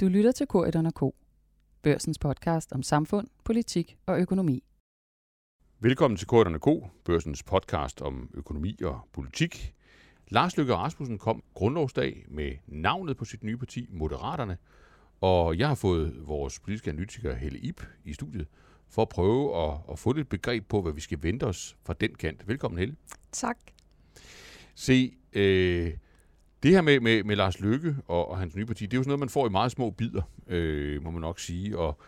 Du lytter til Korridon K. Børsens podcast om samfund, politik og økonomi. Velkommen til Korridon K, børsens podcast om økonomi og politik. Lars Løkke Rasmussen kom grundlovsdag med navnet på sit nye parti, Moderaterne, og jeg har fået vores politiske analytiker Helle Ip i studiet for at prøve at, at få lidt begreb på, hvad vi skal vente os fra den kant. Velkommen, Helle. Tak. Se, øh, det her med, med, med Lars Lykke og, og hans nye parti, det er jo sådan noget, man får i meget små bidder, øh, må man nok sige. Og,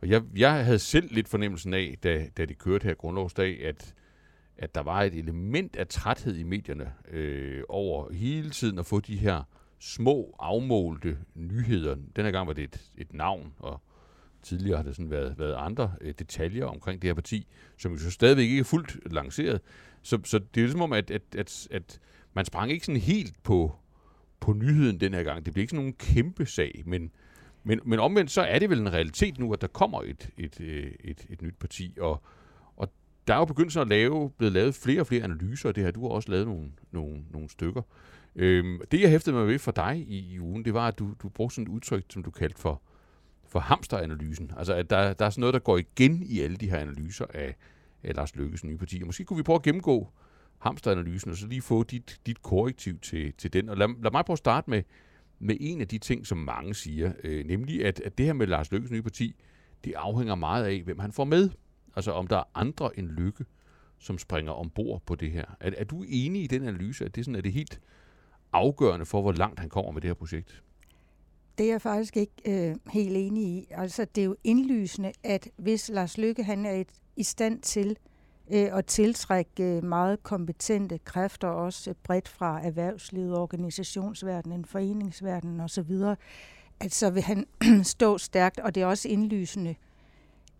og jeg, jeg havde selv lidt fornemmelsen af, da, da det kørte her grundlovsdag, at, at der var et element af træthed i medierne øh, over hele tiden at få de her små, afmålte nyheder. Den her gang var det et, et navn, og tidligere har det sådan været, været andre øh, detaljer omkring det her parti, som jo så stadigvæk ikke er fuldt lanceret. Så, så det er ligesom om, at, at, at, at man sprang ikke sådan helt på, på nyheden den her gang. Det bliver ikke sådan nogen kæmpe sag, men, men, men omvendt så er det vel en realitet nu, at der kommer et, et, et, et, et nyt parti, og, og der er jo begyndt at lave, blevet lavet flere og flere analyser af det her. Du har også lavet nogle, nogle, nogle stykker. Øhm, det, jeg hæftede mig ved for dig i, i ugen, det var, at du, du brugte sådan et udtryk, som du kaldte for, for hamsteranalysen. Altså, at der, der er sådan noget, der går igen i alle de her analyser af, af Lars Løkkes nye parti. Og måske kunne vi prøve at gennemgå hamsteranalysen, og så lige få dit, dit korrektiv til, til den. Og lad, lad mig prøve at starte med, med en af de ting, som mange siger, øh, nemlig at, at det her med Lars Lykkes nye parti, det afhænger meget af, hvem han får med. Altså om der er andre end Lykke, som springer ombord på det her. Er, er du enig i den analyse, at det sådan, er det helt afgørende for, hvor langt han kommer med det her projekt? Det er jeg faktisk ikke øh, helt enig i. Altså, det er jo indlysende, at hvis Lars Lykke han er et, i stand til øh, og tiltrække øh, meget kompetente kræfter, også øh, bredt fra erhvervslivet, organisationsverdenen, foreningsverdenen osv., at så vil han stå stærkt, og det er også indlysende,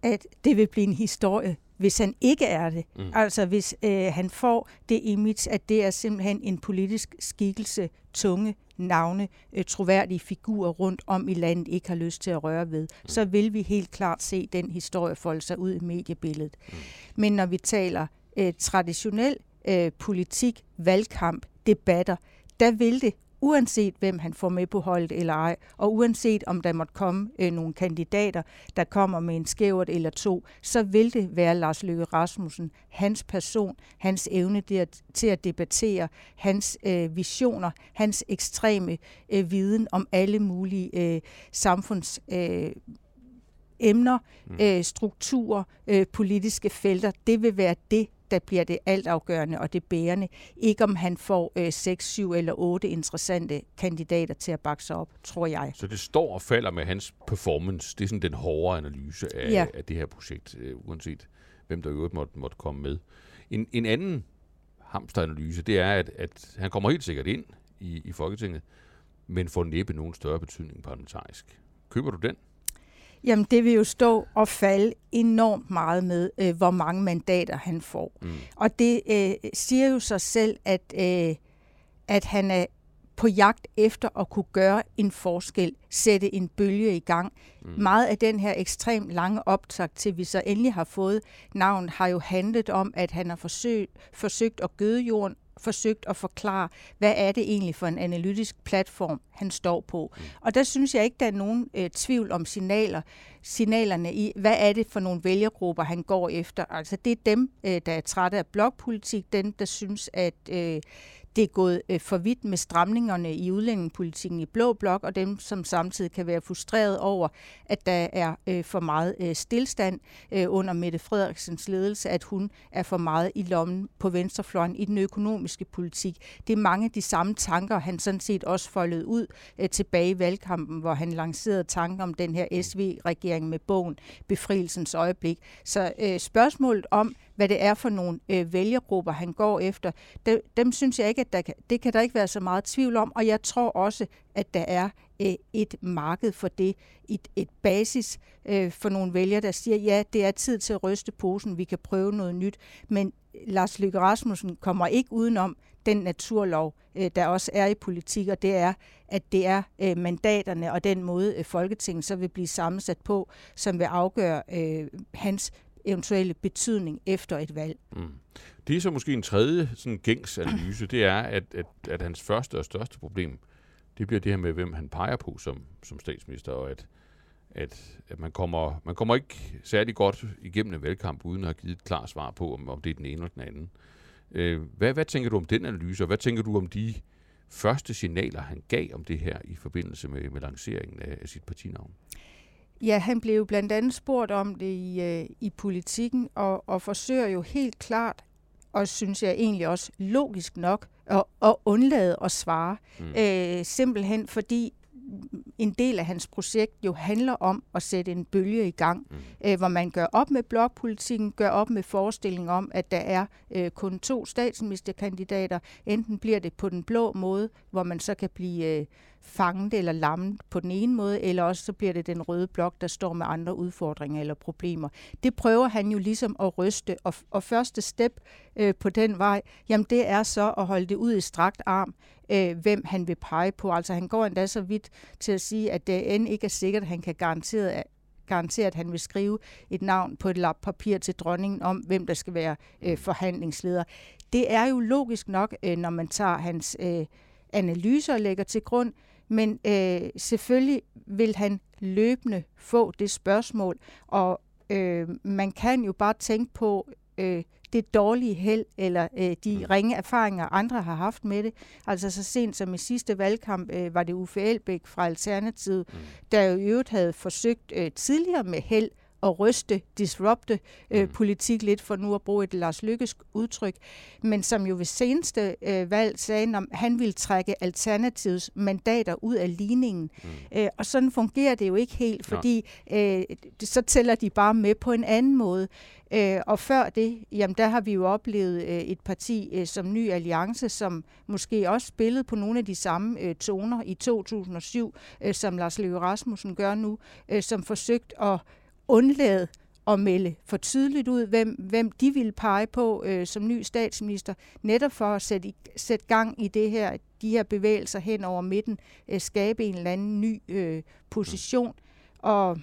at det vil blive en historie, hvis han ikke er det. Mm. Altså hvis øh, han får det image, at det er simpelthen en politisk skikkelse, tunge navne, øh, troværdige figurer rundt om i landet ikke har lyst til at røre ved, mm. så vil vi helt klart se den historie folde sig ud i mediebilledet. Mm. Men når vi taler øh, traditionel øh, politik, valgkamp, debatter, der vil det uanset hvem han får med på holdet eller ej, og uanset om der måtte komme øh, nogle kandidater, der kommer med en skævert eller to, så vil det være Lars Løkke Rasmussen, hans person, hans evne der, til at debattere, hans øh, visioner, hans ekstreme øh, viden om alle mulige øh, samfunds øh, emner, mm. øh, strukturer, øh, politiske felter. Det vil være det, der bliver det altafgørende og det bærende. Ikke om han får øh, 6, 7 eller 8 interessante kandidater til at bakke sig op, tror jeg. Så det står og falder med hans performance. Det er sådan den hårde analyse af, ja. af det her projekt, øh, uanset hvem der øvrigt måtte, måtte komme med. En, en anden hamsteranalyse, det er, at, at han kommer helt sikkert ind i, i Folketinget, men får næppe nogen større betydning parlamentarisk. Køber du den? Jamen, det vil jo stå og falde enormt meget med, øh, hvor mange mandater han får. Mm. Og det øh, siger jo sig selv, at, øh, at han er på jagt efter at kunne gøre en forskel, sætte en bølge i gang. Mm. Meget af den her ekstremt lange optag til vi så endelig har fået navn, har jo handlet om, at han har forsøgt, forsøgt at gøde jorden forsøgt at forklare, hvad er det egentlig for en analytisk platform, han står på. Mm. Og der synes jeg ikke, der er nogen øh, tvivl om signaler, signalerne i, hvad er det for nogle vælgergrupper, han går efter. Altså det er dem, øh, der er trætte af blokpolitik, dem, der synes, at øh, det er gået øh, for vidt med stramningerne i udlændingepolitikken i Blå Blok, og dem, som samtidig kan være frustreret over, at der er øh, for meget øh, stillstand øh, under Mette Frederiksens ledelse, at hun er for meget i lommen på venstrefløjen i den økonomiske politik. Det er mange af de samme tanker, han sådan set også foldede ud øh, tilbage i valgkampen, hvor han lancerede tanker om den her SV-regering med bogen Befrielsens øjeblik. Så øh, spørgsmålet om, hvad det er for nogle øh, vælgergrupper, han går efter, dem, dem synes jeg ikke, at der kan, det kan der ikke være så meget tvivl om, og jeg tror også, at der er øh, et marked for det, et, et basis øh, for nogle vælgere, der siger, ja, det er tid til at ryste posen, vi kan prøve noget nyt, men Lars Løkke Rasmussen kommer ikke udenom den naturlov, øh, der også er i politik, og det er, at det er øh, mandaterne og den måde, øh, Folketinget så vil blive sammensat på, som vil afgøre øh, hans eventuelle betydning efter et valg. Mm. Det er så måske en tredje sådan gængs analyse, det er, at, at, at hans første og største problem, det bliver det her med, hvem han peger på som, som statsminister, og at, at, at man, kommer, man kommer ikke særlig godt igennem en valgkamp, uden at have givet et klart svar på, om, om det er den ene eller den anden. Øh, hvad, hvad tænker du om den analyse, og hvad tænker du om de første signaler, han gav om det her i forbindelse med, med lanceringen af, af sit partinavn? Ja, han blev blandt andet spurgt om det i, øh, i politikken, og, og forsøger jo helt klart, og synes jeg egentlig også logisk nok, at, at undlade at svare. Mm. Øh, simpelthen fordi en del af hans projekt jo handler om at sætte en bølge i gang, mm. øh, hvor man gør op med blokpolitikken, gør op med forestillingen om, at der er øh, kun to statsministerkandidater. Enten bliver det på den blå måde, hvor man så kan blive øh, fanget eller lammet på den ene måde, eller også så bliver det den røde blok, der står med andre udfordringer eller problemer. Det prøver han jo ligesom at ryste, og, og første step øh, på den vej, jamen det er så at holde det ud i strakt arm, øh, hvem han vil pege på. Altså han går endda så vidt til at sige, at det end ikke er sikkert, at han kan garantere, garantere, at han vil skrive et navn på et lap papir til dronningen om, hvem der skal være øh, forhandlingsleder. Det er jo logisk nok, øh, når man tager hans øh, analyser og lægger til grund, men øh, selvfølgelig vil han løbende få det spørgsmål, og øh, man kan jo bare tænke på øh, det dårlige held eller øh, de mm. ringe erfaringer, andre har haft med det. Altså så sent som i sidste valgkamp øh, var det Uffe Elbæk fra Alternativet, mm. der jo i øvrigt havde forsøgt øh, tidligere med held at ryste, disrupte øh, mm. politik lidt, for nu at bruge et Lars Lykkes udtryk, men som jo ved seneste øh, valg sagde, at han ville trække Alternativets mandater ud af ligningen. Mm. Øh, og sådan fungerer det jo ikke helt, fordi øh, så tæller de bare med på en anden måde. Øh, og før det, jamen der har vi jo oplevet øh, et parti øh, som Ny Alliance, som måske også spillede på nogle af de samme øh, toner i 2007, øh, som Lars Løkke Rasmussen gør nu, øh, som forsøgt at undlade at melde for tydeligt ud, hvem, hvem de ville pege på øh, som ny statsminister, netop for at sætte, sætte gang i det her, de her bevægelser hen over midten, øh, skabe en eller anden ny øh, position. Og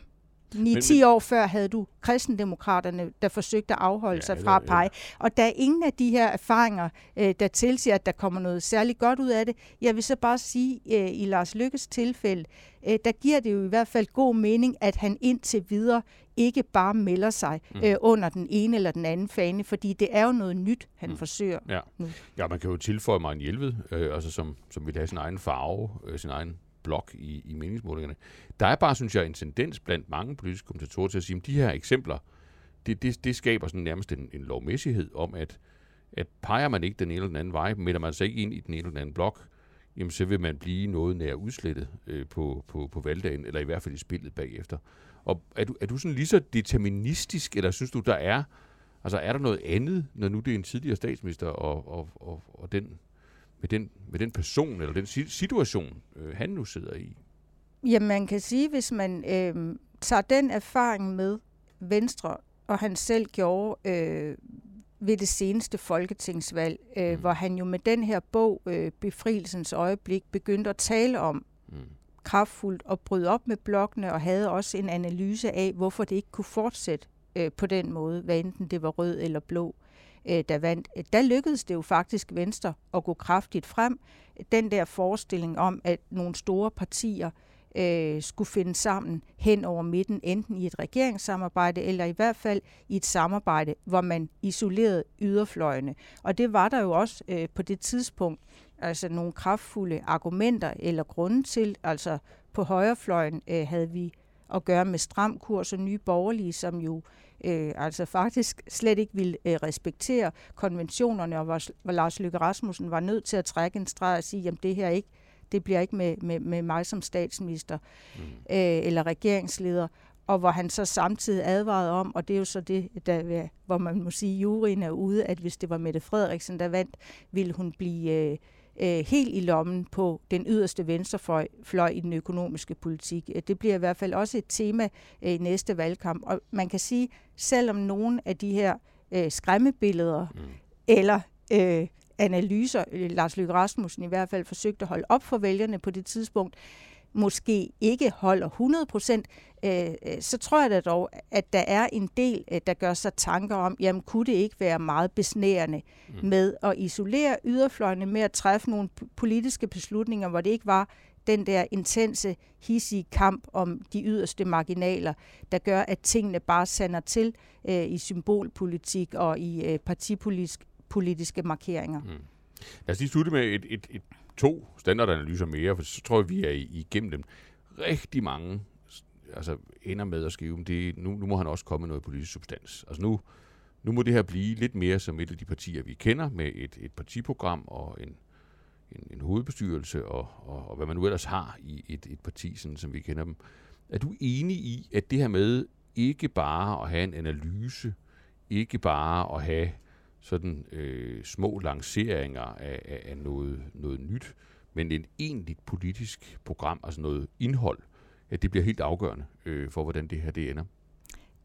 9-10 år før havde du kristendemokraterne, der forsøgte at afholde ja, sig fra at pege. Ja. Og der er ingen af de her erfaringer, øh, der tilsiger, at der kommer noget særligt godt ud af det. Jeg vil så bare sige, øh, i Lars Lykkes tilfælde, øh, der giver det jo i hvert fald god mening, at han indtil videre ikke bare melder sig mm. øh, under den ene eller den anden fane, fordi det er jo noget nyt, han mm. forsøger ja. nu. Ja, man kan jo tilføje mig en Hjelved, øh, altså som, som vil have sin egen farve, øh, sin egen blok i, i meningsmålingerne. Der er bare, synes jeg, en tendens blandt mange politiske kommentatorer til at sige, at de her eksempler, det, det, det skaber sådan nærmest en, en lovmæssighed om, at, at peger man ikke den ene eller den anden vej, melder man sig ikke ind i den ene eller den anden blok, jamen så vil man blive noget nær udslettet øh, på, på, på valgdagen, eller i hvert fald i spillet bagefter. Og er du, er du sådan lige så deterministisk, eller synes du, der er, altså er der noget andet, når nu det er en tidligere statsminister, og, og, og, og den med den, med den person eller den situation, øh, han nu sidder i? Jamen, man kan sige, hvis man øh, tager den erfaring med Venstre, og han selv gjorde øh, ved det seneste folketingsvalg, øh, mm. hvor han jo med den her bog, øh, Befrielsens øjeblik, begyndte at tale om mm. kraftfuldt og bryde op med blokkene, og havde også en analyse af, hvorfor det ikke kunne fortsætte øh, på den måde, hvad enten det var rød eller blå øh, der vandt, der lykkedes det jo faktisk Venstre at gå kraftigt frem. Den der forestilling om, at nogle store partier øh, skulle finde sammen hen over midten, enten i et regeringssamarbejde eller i hvert fald i et samarbejde, hvor man isolerede yderfløjene. Og det var der jo også øh, på det tidspunkt altså nogle kraftfulde argumenter eller grunde til. Altså på højrefløjen øh, havde vi at gøre med stram kurs og nye borgerlige, som jo øh, altså faktisk slet ikke ville øh, respektere konventionerne, og hvor, hvor Lars Løkke Rasmussen var nødt til at trække en streg og sige, at det her ikke, det bliver ikke med, med, med mig som statsminister mm. øh, eller regeringsleder, og hvor han så samtidig advarede om, og det er jo så det, der, hvor man må sige, at juryen er ude, at hvis det var Mette Frederiksen, der vandt, ville hun blive øh, øh, helt i lommen på den yderste venstrefløj fløj i den økonomiske politik. Øh, det bliver i hvert fald også et tema øh, i næste valgkamp. Og man kan sige, selvom nogle af de her øh, skræmmebilleder mm. eller øh, analyser, øh, Lars Løkke Rasmussen i hvert fald forsøgte at holde op for vælgerne på det tidspunkt, måske ikke holder 100 procent, øh, øh, så tror jeg da dog, at der er en del, øh, der gør sig tanker om, jamen kunne det ikke være meget besnærende mm. med at isolere yderfløjene med at træffe nogle politiske beslutninger, hvor det ikke var den der intense, hissige kamp om de yderste marginaler, der gør, at tingene bare sander til øh, i symbolpolitik og i øh, partipolitiske markeringer. Mm. Lad os lige slutte med et, et, et, to standardanalyser mere, for så tror jeg, vi er igennem dem. Rigtig mange altså, ender med at skrive, det, nu, nu må han også komme med noget politisk substans. Altså nu, nu må det her blive lidt mere som et af de partier, vi kender, med et, et partiprogram og en, en, en hovedbestyrelse og, og, og hvad man nu ellers har i et, et parti, sådan som vi kender dem. Er du enig i, at det her med ikke bare at have en analyse, ikke bare at have sådan øh, små lanceringer af, af, af noget, noget nyt, men et egentligt politisk program, altså noget indhold, at det bliver helt afgørende øh, for, hvordan det her det ender?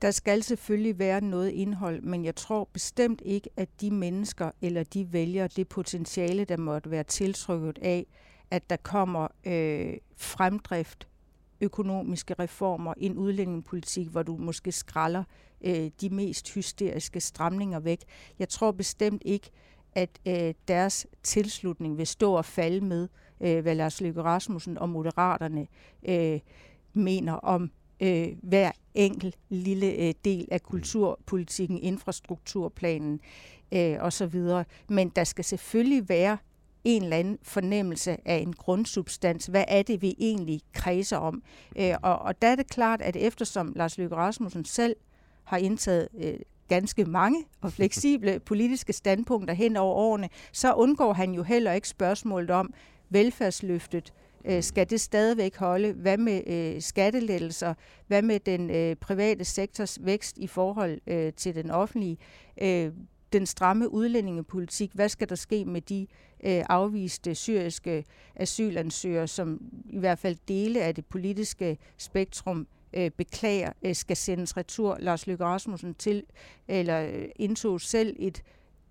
Der skal selvfølgelig være noget indhold, men jeg tror bestemt ikke, at de mennesker eller de vælger det potentiale, der måtte være tiltrykket af, at der kommer øh, fremdrift, økonomiske reformer, en udlændingepolitik, hvor du måske skralder øh, de mest hysteriske stramninger væk. Jeg tror bestemt ikke, at øh, deres tilslutning vil stå og falde med, øh, hvad Lars Løkke Rasmussen og Moderaterne øh, mener om øh, hver enkelt lille øh, del af kulturpolitikken, infrastrukturplanen øh, osv. Men der skal selvfølgelig være en eller anden fornemmelse af en grundsubstans. Hvad er det, vi egentlig kredser om? Øh, og, og der er det klart, at eftersom Lars Løkke Rasmussen selv har indtaget øh, ganske mange og fleksible politiske standpunkter hen over årene, så undgår han jo heller ikke spørgsmålet om velfærdsløftet, Øh, skal det stadigvæk holde? Hvad med øh, skattelettelser? Hvad med den øh, private sektors vækst i forhold øh, til den offentlige? Øh, den stramme udlændingepolitik. Hvad skal der ske med de øh, afviste syriske asylansøgere, som i hvert fald dele af det politiske spektrum øh, beklager, øh, skal sendes retur. Lars Løkke Rasmussen til, eller øh, indtog selv et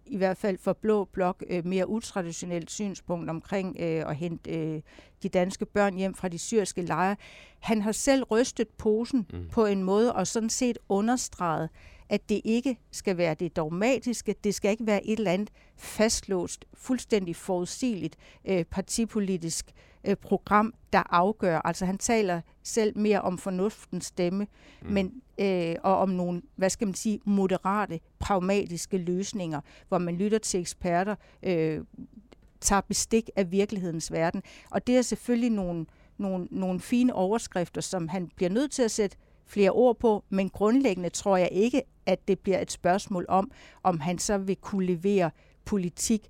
i hvert fald for Blå Blok øh, mere utraditionelt synspunkt omkring øh, at hente øh, de danske børn hjem fra de syriske lejre. Han har selv rystet posen mm. på en måde og sådan set understreget, at det ikke skal være det dogmatiske, det skal ikke være et eller andet fastlåst, fuldstændig forudsigeligt øh, partipolitisk øh, program, der afgør. Altså han taler selv mere om fornuftens stemme, mm. men øh, og om nogle, hvad skal man sige, moderate, pragmatiske løsninger, hvor man lytter til eksperter, øh, tager bestik af virkelighedens verden. Og det er selvfølgelig nogle, nogle, nogle fine overskrifter, som han bliver nødt til at sætte flere ord på, men grundlæggende tror jeg ikke, at det bliver et spørgsmål om, om han så vil kunne levere politik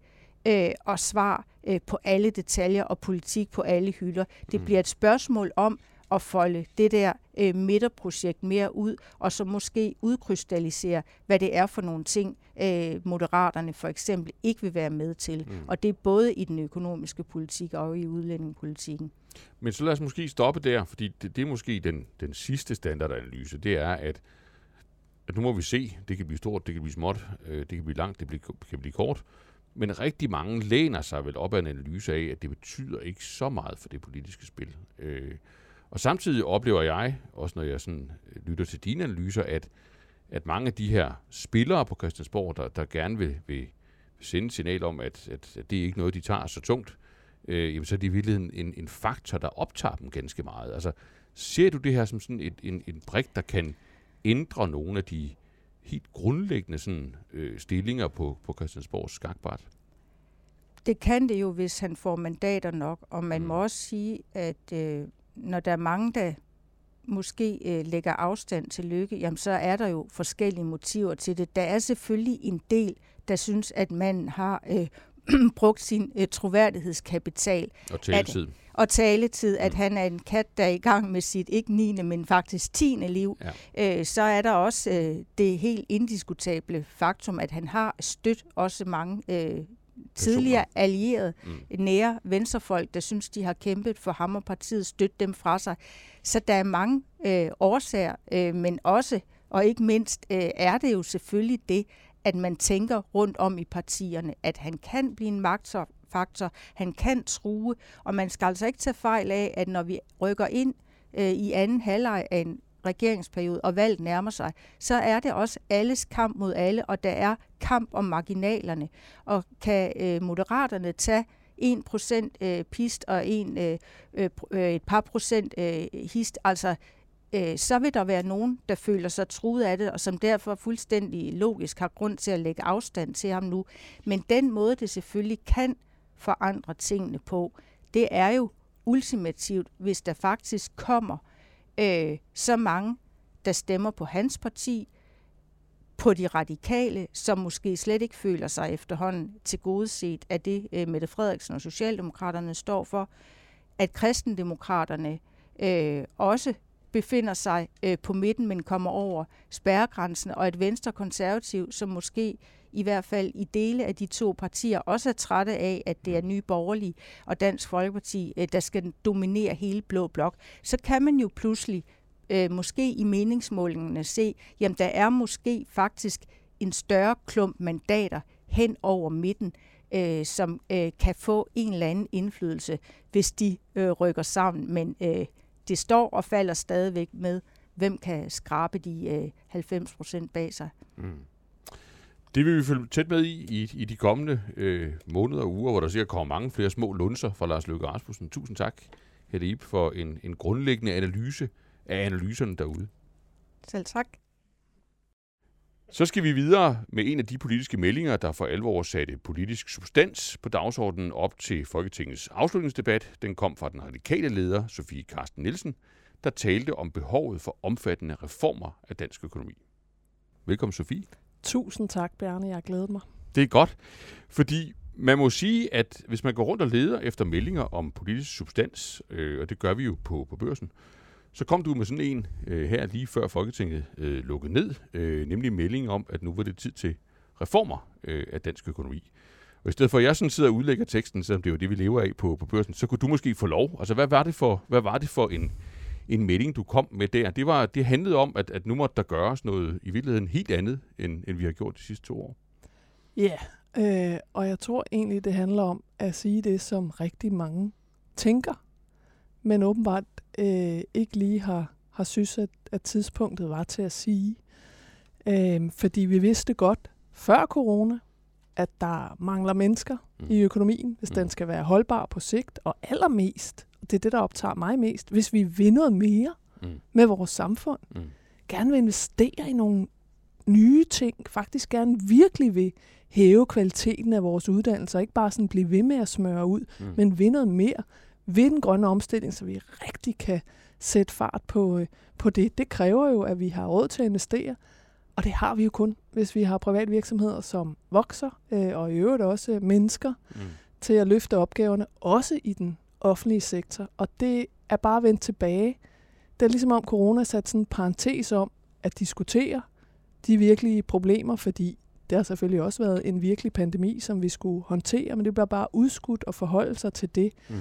øh, og svar øh, på alle detaljer og politik på alle hylder. Det mm. bliver et spørgsmål om at folde det der øh, midterprojekt mere ud, og så måske udkrystallisere, hvad det er for nogle ting, øh, moderaterne for eksempel ikke vil være med til. Mm. Og det er både i den økonomiske politik og i udlændingepolitikken. Men så lad os måske stoppe der, fordi det, det er måske den, den sidste standardanalyse, det er, at, at nu må vi se, det kan blive stort, det kan blive småt, øh, det kan blive langt, det kan blive kort, men rigtig mange læner sig vel op af en analyse af, at det betyder ikke så meget for det politiske spil. Øh, og samtidig oplever jeg, også når jeg sådan øh, lytter til dine analyser, at, at mange af de her spillere på Christiansborg, der, der gerne vil, vil sende signal om, at, at, at det er ikke noget, de tager så tungt, øh, jamen så er det i virkeligheden en, en faktor, der optager dem ganske meget. Altså, ser du det her som sådan et, en, en brik, der kan ændre nogle af de helt grundlæggende sådan, øh, stillinger på, på Christiansborgs skakbræt? Det kan det jo, hvis han får mandater nok, og man mm. må også sige, at øh, når der er mange, der måske øh, lægger afstand til lykke, jamen så er der jo forskellige motiver til det. Der er selvfølgelig en del, der synes, at man har øh, brugt sin øh, troværdighedskapital. Og taletid. At, og taletid, at mm. han er en kat, der er i gang med sit ikke 9. men faktisk 10. liv. Ja. Øh, så er der også øh, det helt indiskutable faktum, at han har stødt også mange øh, tidligere allierede, mm. nære venstrefolk, der synes, de har kæmpet for ham og partiet, støtte dem fra sig. Så der er mange øh, årsager, øh, men også, og ikke mindst, øh, er det jo selvfølgelig det, at man tænker rundt om i partierne, at han kan blive en magtfaktor, han kan true, og man skal altså ikke tage fejl af, at når vi rykker ind øh, i anden halvleg af en regeringsperiode, og valget nærmer sig, så er det også alles kamp mod alle, og der er kamp om marginalerne. Og kan øh, moderaterne tage 1 procent øh, pist og en, øh, øh, øh et par procent øh, hist, altså øh, så vil der være nogen, der føler sig truet af det, og som derfor fuldstændig logisk har grund til at lægge afstand til ham nu. Men den måde, det selvfølgelig kan forandre tingene på, det er jo ultimativt, hvis der faktisk kommer øh, så mange, der stemmer på hans parti, på de radikale, som måske slet ikke føler sig efterhånden til set af det, øh, Mette Frederiksen og Socialdemokraterne står for, at kristendemokraterne øh, også befinder sig øh, på midten, men kommer over spærregrænsen, og et venstre konservativ, som måske i hvert fald i dele af de to partier også er trætte af, at det er Nye Borgerlige og Dansk Folkeparti, øh, der skal dominere hele Blå Blok, så kan man jo pludselig øh, måske i meningsmålingerne se, jamen der er måske faktisk en større klump mandater hen over midten, øh, som øh, kan få en eller anden indflydelse, hvis de øh, rykker sammen. Men øh, det står og falder stadigvæk med, hvem kan skrabe de øh, 90 procent bag sig. Mm. Det vil vi følge tæt med i i, i de kommende øh, måneder og uger, hvor der sikkert kommer mange flere små lunser fra Lars Løkke Rasmussen. Tusind tak, Hette Ip, for en, en grundlæggende analyse af analyserne derude. Selv tak. Så skal vi videre med en af de politiske meldinger, der for alvor satte politisk substans på dagsordenen op til Folketingets afslutningsdebat. Den kom fra den radikale leder, Sofie Karsten Nielsen, der talte om behovet for omfattende reformer af dansk økonomi. Velkommen, Sofie. Tusind tak, Bjarne. Jeg har glædet mig. Det er godt, fordi man må sige, at hvis man går rundt og leder efter meldinger om politisk substans, øh, og det gør vi jo på, på børsen, så kom du med sådan en øh, her lige før Folketinget øh, lukkede ned, øh, nemlig melding om, at nu var det tid til reformer øh, af dansk økonomi. Og i stedet for, at jeg sådan sidder og udlægger teksten, selvom det er jo det, vi lever af på, på børsen, så kunne du måske få lov. Altså, hvad var det for, hvad var det for en, en melding, du kom med der? Det, var, det handlede om, at, at nu måtte der gøres noget i virkeligheden helt andet, end, end vi har gjort de sidste to år. Ja, yeah, øh, og jeg tror egentlig, det handler om at sige det, som rigtig mange tænker, men åbenbart øh, ikke lige har, har synes, at, at tidspunktet var til at sige. Øh, fordi vi vidste godt før corona, at der mangler mennesker mm. i økonomien, hvis mm. den skal være holdbar på sigt, og allermest, og det er det, der optager mig mest, hvis vi vil noget mere mm. med vores samfund, mm. gerne vil investere i nogle nye ting, faktisk gerne virkelig vil hæve kvaliteten af vores uddannelser, ikke bare sådan blive ved med at smøre ud, mm. men vinde noget mere, ved den grønne omstilling, så vi rigtig kan sætte fart på, øh, på det. Det kræver jo, at vi har råd til at investere, og det har vi jo kun, hvis vi har private virksomheder, som vokser, øh, og i øvrigt også mennesker, mm. til at løfte opgaverne, også i den offentlige sektor. Og det er bare vendt tilbage. Det er ligesom om corona sat sådan en parentes om at diskutere de virkelige problemer, fordi det har selvfølgelig også været en virkelig pandemi, som vi skulle håndtere, men det bliver bare udskudt og forholde sig til det. Mm.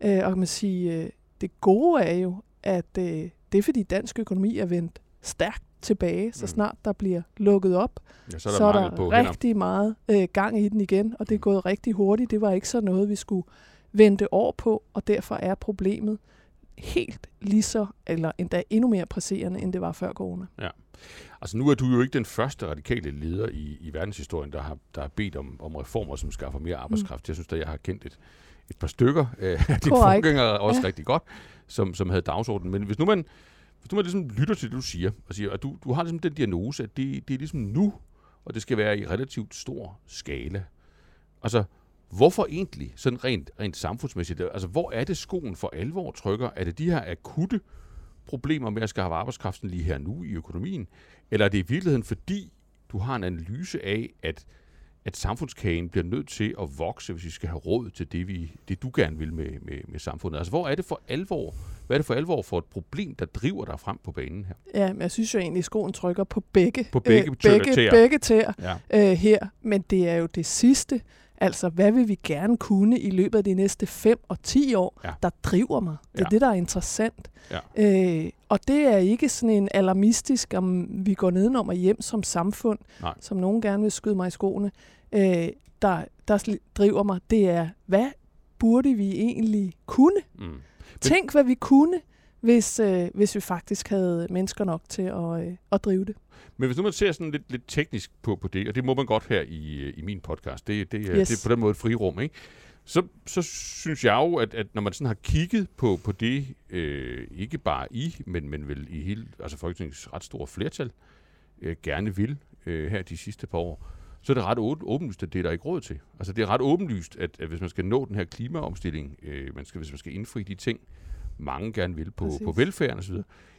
Øh, og kan man sige, øh, det gode er jo, at øh, det er fordi dansk økonomi er vendt stærkt tilbage, så mm. snart der bliver lukket op, ja, så er der, så er der på rigtig hænder. meget øh, gang i den igen, og det er mm. gået rigtig hurtigt. Det var ikke så noget, vi skulle vente over på, og derfor er problemet helt lige så, eller endda endnu mere presserende, end det var før corona. Ja. Altså nu er du jo ikke den første radikale leder i, i verdenshistorien, der har, der har bedt om, om reformer, som skaffer mere arbejdskraft. Mm. Jeg synes, at jeg har kendt et, et par stykker øh, af dine forgængere også ja. rigtig godt, som, som havde dagsordenen. Men hvis nu man, hvis nu man ligesom lytter til det, du siger, og siger, at du, du har ligesom den diagnose, at det, det er ligesom nu, og det skal være i relativt stor skala. Altså, hvorfor egentlig, sådan rent, rent samfundsmæssigt, altså hvor er det skoen for alvor trykker? Er det de her akutte problemer med at skaffe arbejdskraften lige her nu i økonomien? Eller er det i virkeligheden fordi, du har en analyse af, at at samfundskagen bliver nødt til at vokse, hvis vi skal have råd til det, vi, det du gerne vil med, med, med samfundet. Altså, hvor er det for alvor? Hvad er det for alvor for et problem, der driver dig frem på banen her? Ja, men jeg synes jo egentlig, at skoen trykker på begge, på begge, øh, begge, tæer. begge tæer ja. øh, her. Men det er jo det sidste, Altså, hvad vil vi gerne kunne i løbet af de næste 5 og 10 år, ja. der driver mig? Det er ja. det, der er interessant. Ja. Øh, og det er ikke sådan en alarmistisk, om vi går nedenom og hjem som samfund, Nej. som nogen gerne vil skyde mig i skoene, øh, der, der driver mig. Det er, hvad burde vi egentlig kunne? Mm. Tænk, hvad vi kunne, hvis, øh, hvis vi faktisk havde mennesker nok til at, øh, at drive det. Men hvis nu man ser sådan lidt, lidt teknisk på, på det, og det må man godt her i, i min podcast, det, det, yes. det er på den måde et frirum, ikke? så, så synes jeg jo, at, at når man sådan har kigget på, på det, øh, ikke bare I, men, men vel i hele, altså Folketingets ret store flertal, øh, gerne vil øh, her de sidste par år, så er det ret åbenlyst, at det er der ikke råd til. Altså det er ret åbenlyst, at, at hvis man skal nå den her klimaomstilling, øh, man skal, hvis man skal indfri de ting, mange gerne vil på, på velfærden osv.,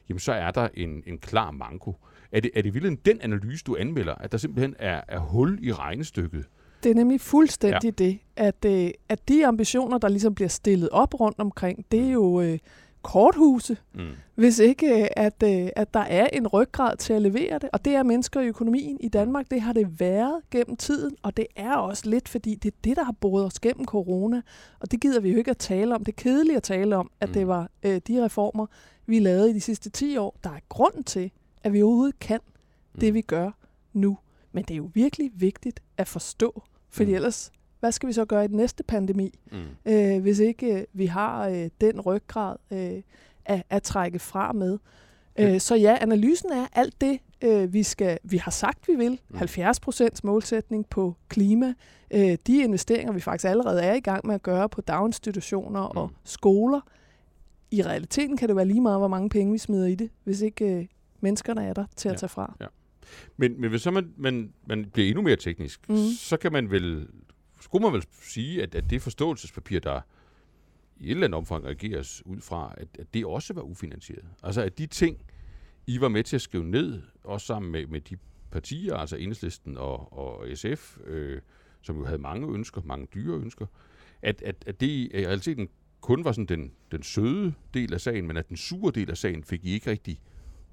jamen så er der en, en klar manko. Er det, er det vildt den analyse, du anmelder, at der simpelthen er, er hul i regnestykket? Det er nemlig fuldstændig ja. det, at, øh, at de ambitioner, der ligesom bliver stillet op rundt omkring, det er jo øh, korthuse, mm. hvis ikke øh, at, øh, at der er en ryggrad til at levere det. Og det er mennesker i økonomien i Danmark, det har det været gennem tiden, og det er også lidt, fordi det er det, der har boet os gennem corona. Og det gider vi jo ikke at tale om. Det er kedeligt at tale om, at mm. det var øh, de reformer, vi lavede i de sidste 10 år, der er grund til, at vi overhovedet kan mm. det, vi gør nu. Men det er jo virkelig vigtigt at forstå, fordi mm. ellers, hvad skal vi så gøre i den næste pandemi, mm. øh, hvis ikke øh, vi har øh, den ryggrad øh, at, at trække fra med. Ja. Øh, så ja, analysen er alt det, øh, vi, skal, vi har sagt, vi vil. Mm. 70 procents målsætning på klima. Øh, de investeringer, vi faktisk allerede er i gang med at gøre på daginstitutioner mm. og skoler. I realiteten kan det være lige meget, hvor mange penge vi smider i det, hvis ikke øh, menneskerne er der til ja. at tage fra. Ja. Men, men hvis så man, man, man bliver endnu mere teknisk, mm. så kan man vel, skulle man vel sige, at, at det forståelsespapir, der i et eller andet omfang reageres ud fra, at, at det også var ufinansieret. Altså at de ting, I var med til at skrive ned, også sammen med, med de partier, altså Enhedslisten og, og SF, øh, som jo havde mange ønsker, mange dyre ønsker, at, at, at det i realiteten kun var sådan den, den søde del af sagen, men at den sure del af sagen fik I ikke rigtig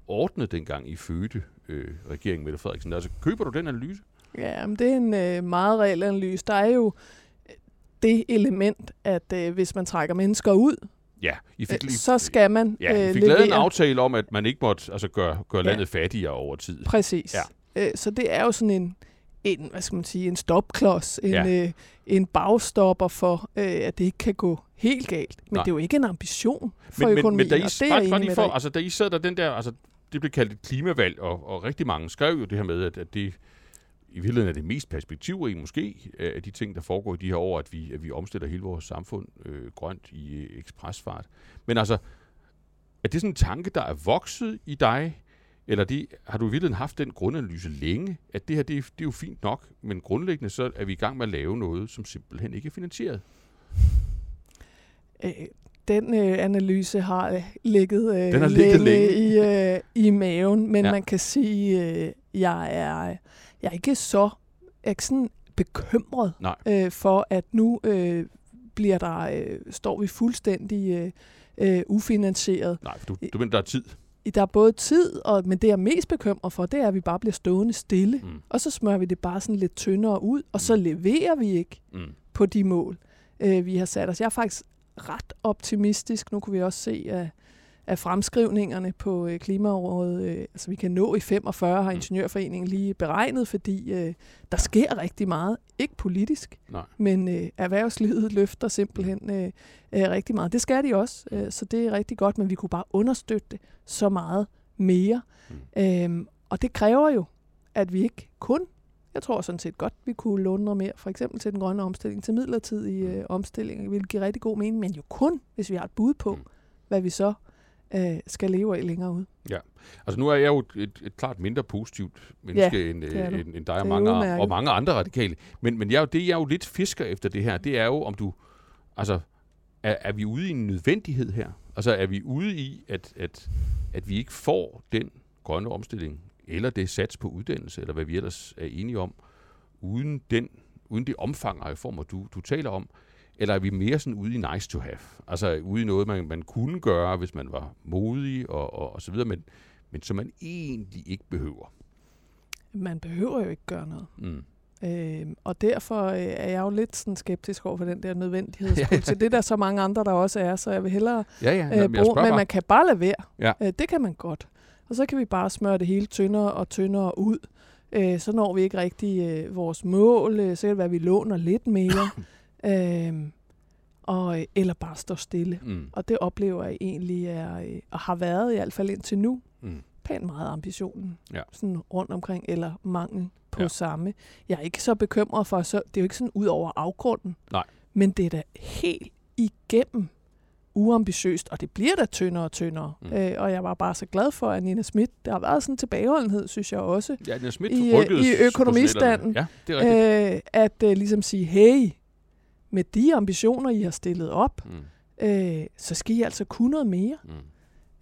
ordnet dengang I fødte øh, regeringen Mette Frederiksen. Altså, køber du den analyse? Ja, men det er en øh, meget reel analyse. Der er jo øh, det element, at øh, hvis man trækker mennesker ud, Ja, I fik øh, så skal man Ja, I fik øh, lavet en aftale om, at man ikke måtte altså, gøre, gøre landet ja. fattigere over tid. Præcis. Ja. Øh, så det er jo sådan en, en, hvad skal man sige, en stopklods, en, ja. øh, en bagstopper for, øh, at det ikke kan gå helt galt. Men Nej. det er jo ikke en ambition for men, økonomien, men, men da I, og det er bare, bare for, altså, da I sad der den der, altså, det blev kaldt et klimavalg, og, og rigtig mange skrev jo det her med, at, at det i virkeligheden er det mest perspektivrige måske af de ting, der foregår i de her år, at vi, at vi omstiller hele vores samfund øh, grønt i øh, ekspresfart. Men altså, er det sådan en tanke, der er vokset i dig, eller det, har du i virkeligheden haft den grundanalyse længe, at det her det er, det er jo fint nok, men grundlæggende så er vi i gang med at lave noget, som simpelthen ikke er finansieret? Øh, den øh, analyse har øh, ligget, øh, Den har ligget længe, længe. i, øh, i maven, men ja. man kan sige, øh, jeg er jeg er ikke så jeg er ikke sådan bekymret øh, for, at nu øh, bliver der øh, står vi fuldstændig øh, øh, ufinansieret. Nej, for du, du mener, der er tid. Der er både tid, og, men det jeg er mest bekymret for, det er, at vi bare bliver stående stille. Mm. Og så smører vi det bare sådan lidt tyndere ud, og så mm. leverer vi ikke mm. på de mål, øh, vi har sat os. Jeg er faktisk ret optimistisk. Nu kunne vi også se, at, at fremskrivningerne på øh, klimaområdet, øh, altså vi kan nå i 45, har mm. Ingeniørforeningen lige beregnet, fordi øh, der sker rigtig meget. Ikke politisk, Nej. men øh, erhvervslivet løfter simpelthen øh, øh, rigtig meget. Det skal de også, øh, så det er rigtig godt, men vi kunne bare understøtte det så meget mere. Mm. Øhm, og det kræver jo, at vi ikke kun jeg tror sådan set godt, vi kunne låne noget mere, for eksempel til den grønne omstilling, til midlertidige mm. øh, omstillinger, vil give rigtig god mening, men jo kun, hvis vi har et bud på, mm. hvad vi så øh, skal leve af længere ud. Ja, altså nu er jeg jo et, et, et klart mindre positivt menneske ja, end, øh, end, end dig og mange, og mange andre radikale, men, men jeg, det jeg jo lidt fisker efter det her, det er jo, om du, altså, er, er vi ude i en nødvendighed her? Altså er vi ude i, at, at, at vi ikke får den grønne omstilling, eller det sats på uddannelse, eller hvad vi ellers er enige om, uden, den, uden det omfang af reformer, du, du taler om? Eller er vi mere sådan ude i nice to have? Altså ude i noget, man, man kunne gøre, hvis man var modig og, og, og så videre, men, men som man egentlig ikke behøver. Man behøver jo ikke gøre noget. Mm. Øh, og derfor øh, er jeg jo lidt sådan skeptisk over for den der nødvendighedspolitik. det er der så mange andre, der også er, så jeg vil hellere ja, ja. Øh, bruge, men man kan bare lade være. Ja. Øh, det kan man godt. Og så kan vi bare smøre det hele tyndere og tyndere ud. Øh, så når vi ikke rigtig øh, vores mål. Øh, så kan det være, at vi låner lidt mere. øh, og, eller bare står stille. Mm. Og det oplever jeg egentlig er, øh, og har været i hvert fald indtil nu, mm. pænt meget ambitionen. Ja. Sådan rundt omkring, eller mangel på ja. samme. Jeg er ikke så bekymret for, så det er jo ikke sådan ud over afgrunden. Nej. Men det er da helt igennem uambitiøst, og det bliver da tyndere og tyndere. Mm. Øh, og jeg var bare så glad for, at Nina Schmidt, der har været sådan en tilbageholdenhed, synes jeg også, Ja, Nina Schmidt I, øh, i økonomistanden. Ja, det er øh, at øh, ligesom sige, hey, med de ambitioner, I har stillet op, Mm, øh, så skal I altså kunne noget mere. mm.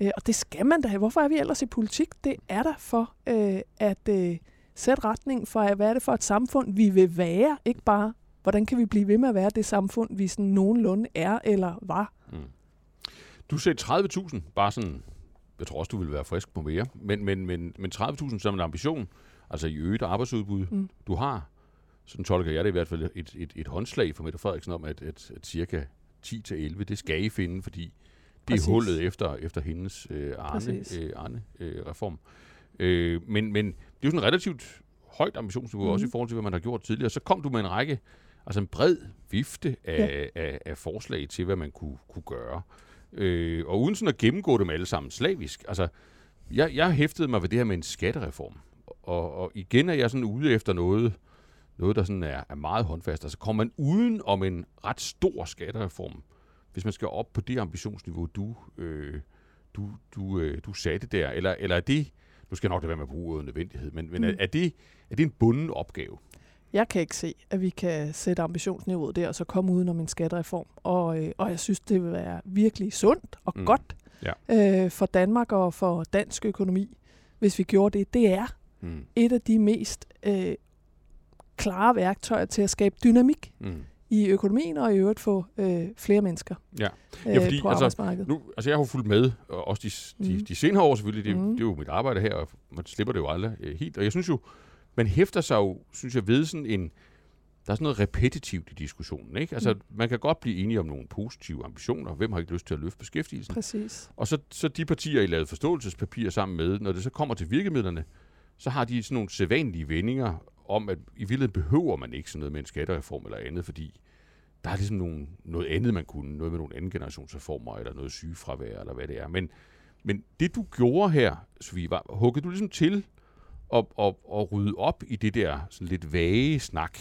Øh, og det skal man da. Hvorfor er vi ellers i politik? Det er der for øh, at øh, sætte retning for, hvad er det for et samfund, vi vil være. Ikke bare, hvordan kan vi blive ved med at være det samfund, vi sådan nogenlunde er eller var. Mm. Du sagde 30.000, bare sådan, jeg tror også, du ville være frisk på mere, men, men, men, men 30.000 som en ambition, altså i øget arbejdsudbud, Mm. du har, sådan tolker jeg det i hvert fald, et, et, et håndslag for Mette Frederiksen om, at, at, at cirka 10-11, det skal I finde, fordi det Præcis. er hullet efter, efter hendes øh, Arne, øh, Arne øh, reform. Øh, men, men det er jo sådan relativt højt ambitionsniveau, mm. også i Mhm. forhold til, hvad man har gjort tidligere. Så kom du med en række, altså en bred vifte af, ja. af, af forslag til, hvad man kunne, kunne gøre. Øh, og uden sådan at gennemgå dem alle sammen slavisk. Altså, jeg, jeg hæftede mig ved det her med en skattereform. Og, og igen er jeg sådan ude efter noget, noget der sådan er, er meget håndfast. Altså kommer man uden om en ret stor skattereform, hvis man skal op på det ambitionsniveau, du, øh, du, du, øh, du satte der? Eller, eller er det, nu skal jeg nok lade være med at bruge ordet nødvendighed, men, men Mm. er, er, det, er det en bunden opgave? Jeg kan ikke se, at vi kan sætte ambitionsniveauet der, og så komme uden om en skattereform. Og, øh, og jeg synes, det vil være virkelig sundt og Mm. mm. godt Ja. øh, for Danmark og for dansk økonomi, hvis vi gjorde det. Det er Mm. et af de mest øh, klare værktøjer til at skabe dynamik Mm. i økonomien og i øvrigt få øh, flere mennesker Ja. øh, Ja, fordi, på altså, arbejdsmarkedet. Nu, altså jeg har jo fulgt med, og også de, de, Mhm. de senere år selvfølgelig, det, Mhm. det er jo mit arbejde her, og man slipper det jo aldrig øh, helt. Og jeg synes jo, man hæfter sig jo, synes jeg, ved sådan en, der er sådan noget repetitivt i diskussionen. Ikke? Altså, Mm. man kan godt blive enige om nogle positive ambitioner. Hvem har ikke lyst til at løfte beskæftigelsen? Præcis. Og så, så de partier, I lavede forståelsespapir sammen med, når det så kommer til virkemidlerne, så har de sådan nogle sædvanlige vendinger om, at i virkeligheden behøver man ikke sådan noget med en skattereform eller andet, fordi der er ligesom nogle, noget andet, man kunne, noget med nogle anden generationsreformer, eller noget sygefravær, eller hvad det er. Men, men det, du gjorde her, Sofie, var, huggede du ligesom til og, og, og rydde op i det der sådan lidt vage snak.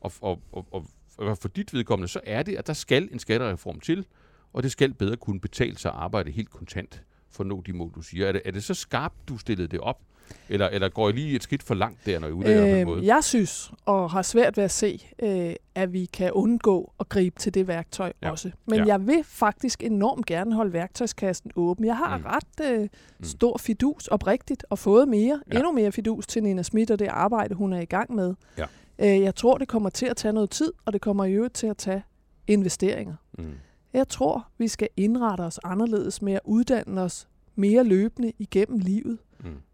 Og, og, og, og, og for dit vedkommende, så er det, at der skal en skattereform til, og det skal bedre kunne betale sig at arbejde helt kontant for at nå de mål, du siger. Er det, er det så skarpt, du stillede det op? Eller, eller går I lige et skridt for langt der, når I udlægger det på den måde? Øh, jeg synes, og har svært ved at se, øh, at vi kan undgå at gribe til det værktøj Ja. også. Men Ja. jeg vil faktisk enormt gerne holde værktøjskassen åben. Jeg har Mm. mm. ret øh, stor fidus oprigtigt, og fået mere, Ja. endnu mere fidus til Nina Schmidt og det arbejde, hun er i gang med. Ja. Øh, jeg tror, det kommer til at tage noget tid, og det kommer i øvrigt til at tage investeringer. Mm. Jeg tror, vi skal indrette os anderledes med at uddanne os mere løbende igennem livet, Mm.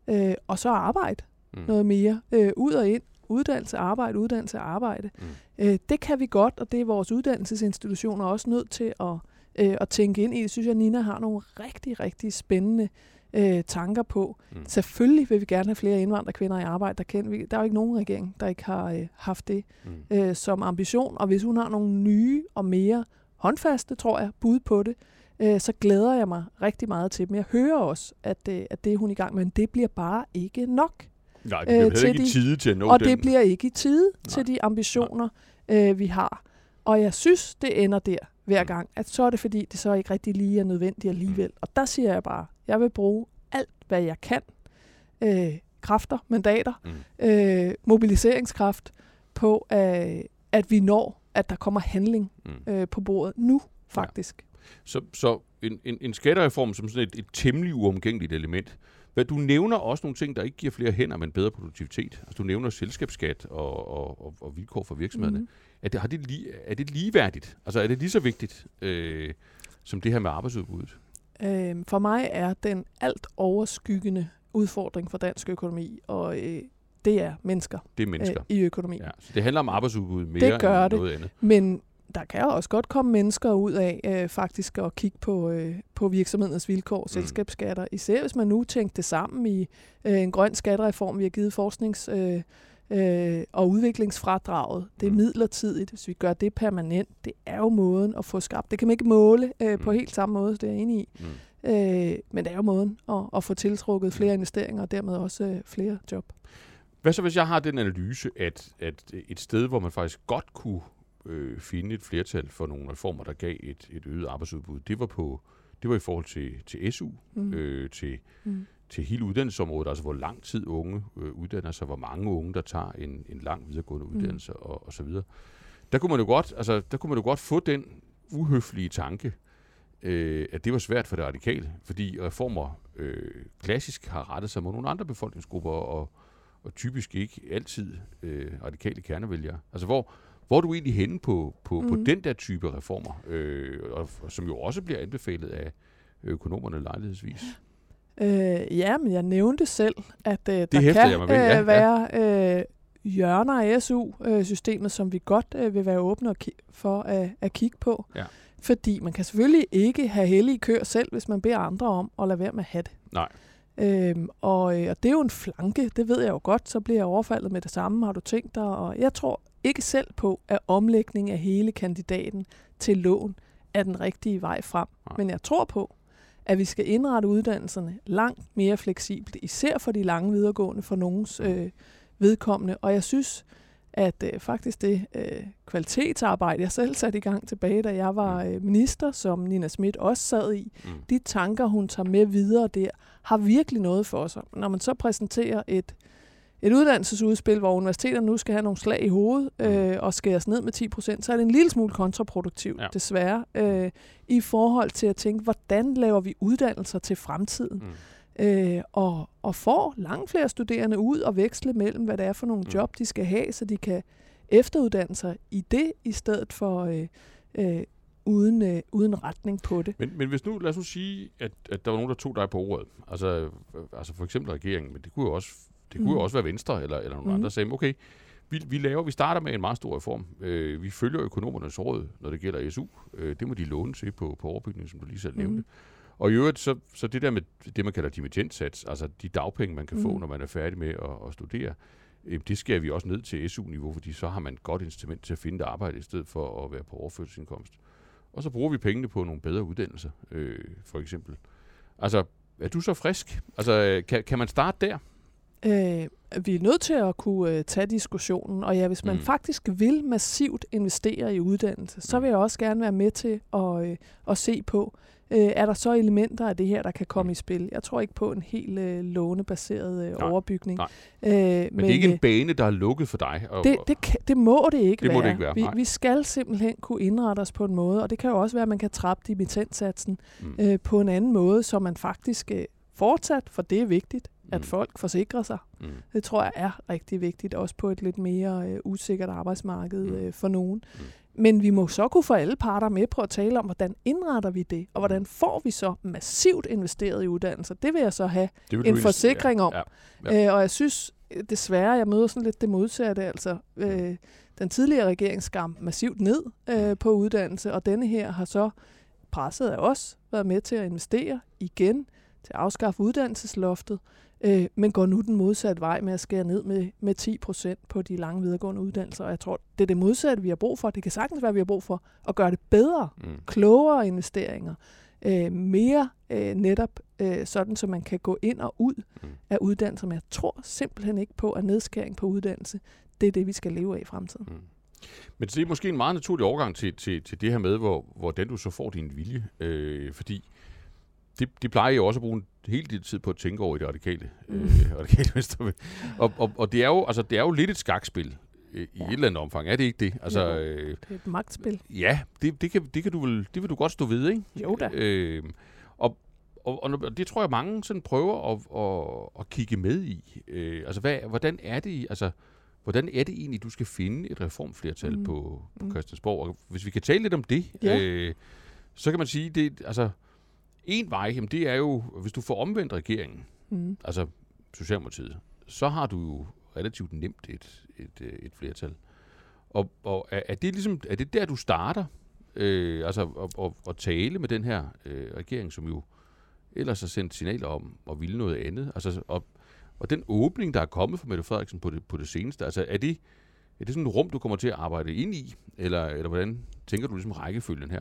Øh, og så arbejde Mm. noget mere øh, ud og ind. Uddannelse, arbejde, uddannelse, arbejde. Mm. Øh, det kan vi godt, og det er vores uddannelsesinstitutioner også nødt til at, øh, at tænke ind i. Det synes jeg, Nina har nogle rigtig, rigtig spændende øh, tanker på. Mm. Selvfølgelig vil vi gerne have flere indvandrerkvinder i arbejde. Der, kender vi, der er jo ikke nogen regering, der ikke har øh, haft det Mm. øh, som ambition. Og hvis hun har nogle nye og mere håndfaste, tror jeg, bud på det, øh, så glæder jeg mig rigtig meget til dem. Jeg hører også, at, øh, at det er hun i gang med, men det bliver bare ikke nok. Nej, det bliver øh, til ikke i de- tide til at nå Og den. det bliver ikke i tide Nej. til de ambitioner, øh, vi har. Og jeg synes, det ender der hver Mm. gang, at så er det fordi, det så ikke rigtig lige er nødvendigt alligevel. Og der siger jeg bare, jeg vil bruge alt, hvad jeg kan. Øh, kræfter, mandater, Mm. øh, mobiliseringskraft på, øh, at vi når, at der kommer handling Mm. øh, på bordet nu, faktisk. Så, så en, en, en skattereform som sådan et, et temmelig uomgængeligt element. Hvad, du nævner også nogle ting, der ikke giver flere hænder, men bedre produktivitet. Altså, du nævner selskabsskat og, og, og, og vilkår for virksomhederne. Mm. Er, det, har det lige, er det ligeværdigt? Altså, er det lige så vigtigt øh, som det her med arbejdsudbuddet? Øh, for mig er den alt overskyggende udfordring for dansk økonomi, og øh, det er mennesker, Det er mennesker. Øh, i økonomi. Ja, så det handler om arbejdsudbud mere Det gør end det. noget andet. Men der kan også godt komme mennesker ud af øh, faktisk at kigge på, øh, på virksomhedens vilkår, Mm. selskabsskatter. Især hvis man nu tænkte det sammen i øh, en grøn skattereform, vi har givet forsknings- øh, øh, og udviklingsfradraget. Det er Mm. midlertidigt. Hvis vi gør det permanent, det er jo måden at få skabt. Det kan man ikke måle øh, på Mm. helt samme måde, det er jeg enig i. Mm. Øh, men det er jo måden at, at få tiltrukket flere investeringer og dermed også øh, flere job. Hvad så, hvis jeg har den analyse, at, at et sted, hvor man faktisk godt kunne øh, finde et flertal for nogle reformer, der gav et, et øget arbejdsudbud, det var på det var i forhold til, til SU, mm. øh, til, mm. til hele uddannelsesområdet, altså hvor lang tid unge øh, uddanner sig, hvor mange unge, der tager en, en lang videregående mm. uddannelse mm. og, og så videre. Der kunne man jo godt, altså, der kunne man jo godt få den uhøflige tanke, øh, at det var svært for det radikale, fordi reformer øh, klassisk har rettet sig mod nogle andre befolkningsgrupper, og, og typisk ikke altid øh, radikale kernevælgere. Altså hvor, hvor er du egentlig henne på, på, mm. på den der type reformer, øh, og, og som jo også bliver anbefalet af økonomerne lejlighedsvis? Øh, ja, men jeg nævnte selv, at øh, der kan. Ja, øh, være øh, hjørner af SU-systemet, som vi godt øh, vil være åbne for at, at kigge på. Ja. Fordi man kan selvfølgelig ikke have hellige køer selv, hvis man beder andre om at lade være med at have det. Nej. Øhm, og, øh, og det er jo en flanke, det ved jeg jo godt, så bliver jeg overfaldet med det samme, har du tænkt dig? Og jeg tror ikke selv på, at omlægning af hele kandidaten til lån er den rigtige vej frem. Nej. Men jeg tror på, at vi skal indrette uddannelserne langt mere fleksibelt, især for de lange videregående for nogens mm. øh, vedkommende. Og jeg synes, at øh, faktisk det øh, kvalitetsarbejde, jeg selv satte i gang tilbage, da jeg var mm. øh, minister, som Nina Schmidt også sad i, mm. de tanker, hun tager med videre der, har virkelig noget for sig. Når man så præsenterer et, et uddannelsesudspil, hvor universiteterne nu skal have nogle slag i hovedet mm. øh, og skæres ned med 10 procent, så er det en lille smule kontraproduktivt, ja. desværre, øh, i forhold til at tænke, hvordan laver vi uddannelser til fremtiden? Mm øh, og, og får langt flere studerende ud og veksle mellem, hvad det er for nogle mm. job, de skal have, så de kan efteruddanne sig i det, i stedet for øh, øh, uden, øh, uden retning på det. Men, men hvis nu, lad os nu sige, at, at der var nogen, der tog dig på ordet, altså, øh, altså for eksempel regeringen, men det kunne jo også, det kunne mm. jo også være Venstre eller, eller nogen mm. andre, sagde, okay, vi, vi, laver, vi starter med en meget stor reform. Øh, vi følger økonomernes råd, når det gælder SU. Øh, det må de låne til på, på overbygningen, som du lige selv nævnte. Mm. Og i øvrigt, så, så det der med det, man kalder dimittentsats, altså de dagpenge, man kan mm. få, når man er færdig med at, at studere, øh, det skal vi også ned til SU-niveau, fordi så har man et godt instrument til at finde et arbejde, i stedet for at være på overførselsindkomst. Og så bruger vi pengene på nogle bedre uddannelser, øh, for eksempel. Altså, er du så frisk? Altså, kan, kan man starte der? Øh, vi er nødt til at kunne øh, tage diskussionen, og ja, hvis man mm. faktisk vil massivt investere i uddannelse, så mm. vil jeg også gerne være med til at, øh, at se på, øh, er der så elementer af det her, der kan komme mm. i spil. Jeg tror ikke på en helt øh, lånebaseret øh, nej, overbygning. Nej. Øh, men, men det er ikke en øh, bane, der er lukket for dig? Og, det, det, kan, det må det ikke det være. Må det ikke være. Vi, vi skal simpelthen kunne indrette os på en måde, og det kan jo også være, at man kan trappe dimittentsatsen mm. øh, på en anden måde, så man faktisk øh, fortsat, for det er vigtigt, at mm. folk forsikrer sig. Mm. Det tror jeg er rigtig vigtigt, også på et lidt mere øh, usikkert arbejdsmarked mm. øh, for nogen. Mm. Men vi må så kunne få alle parter med på at tale om, hvordan indretter vi det, og hvordan får vi så massivt investeret i uddannelser. Det vil jeg så have en forsikring om. Ja, ja. Øh, og jeg synes desværre, jeg møder sådan lidt det modsatte. Altså, øh, den tidligere regering skam massivt ned øh, på uddannelse, og denne her har så presset af os været med til at investere igen til at afskaffe uddannelsesloftet øh, men går nu den modsatte vej med at skære ned med, med 10 procent på de lange videregående uddannelser. Og jeg tror, det er det modsatte, vi har brug for. Det kan sagtens være, vi har brug for at gøre det bedre, mm. klogere investeringer, øh, mere øh, netop øh, sådan, så man kan gå ind og ud mm. af uddannelser. Men jeg tror simpelthen ikke på, at nedskæring på uddannelse, det er det, vi skal leve af i fremtiden. Mm. Men det er måske en meget naturlig overgang til, til, til det her med, hvor, hvordan du så får din vilje. Øh, fordi de, de plejer jo også at bruge en hel del tid på at tænke over i det radikale, mm. øh, radikale venstre. Og, og, og det, er jo, altså, det er jo lidt et skakspil øh, i ja. et eller andet omfang. Er det ikke det? Altså, jo, øh, det er et magtspil. Ja, det, det, kan, det, kan du vel, det vil du godt stå ved, ikke? Jo da. Øh, og, og, og det tror jeg, mange sådan prøver at, at, at kigge med i. Øh, altså, hvad, hvordan er det, altså, hvordan er det egentlig, du skal finde et reformflertal mm. på, på mm. Christiansborg? Og hvis vi kan tale lidt om det, ja. øh, så kan man sige, det, altså, en vej, jamen det er jo, hvis du får omvendt regeringen, mm. altså Socialdemokratiet, så har du jo relativt nemt et, et, øh, et flertal. Og, og er, er, det ligesom, er det der, du starter? Øh, altså at, at, at tale med den her øh, regering, som jo ellers har sendt signaler om at ville noget andet. Altså, og, og den åbning, der er kommet fra Mette Frederiksen på det, på det seneste, altså er det, er det sådan et rum, du kommer til at arbejde ind i? Eller, eller hvordan tænker du ligesom rækkefølgen her?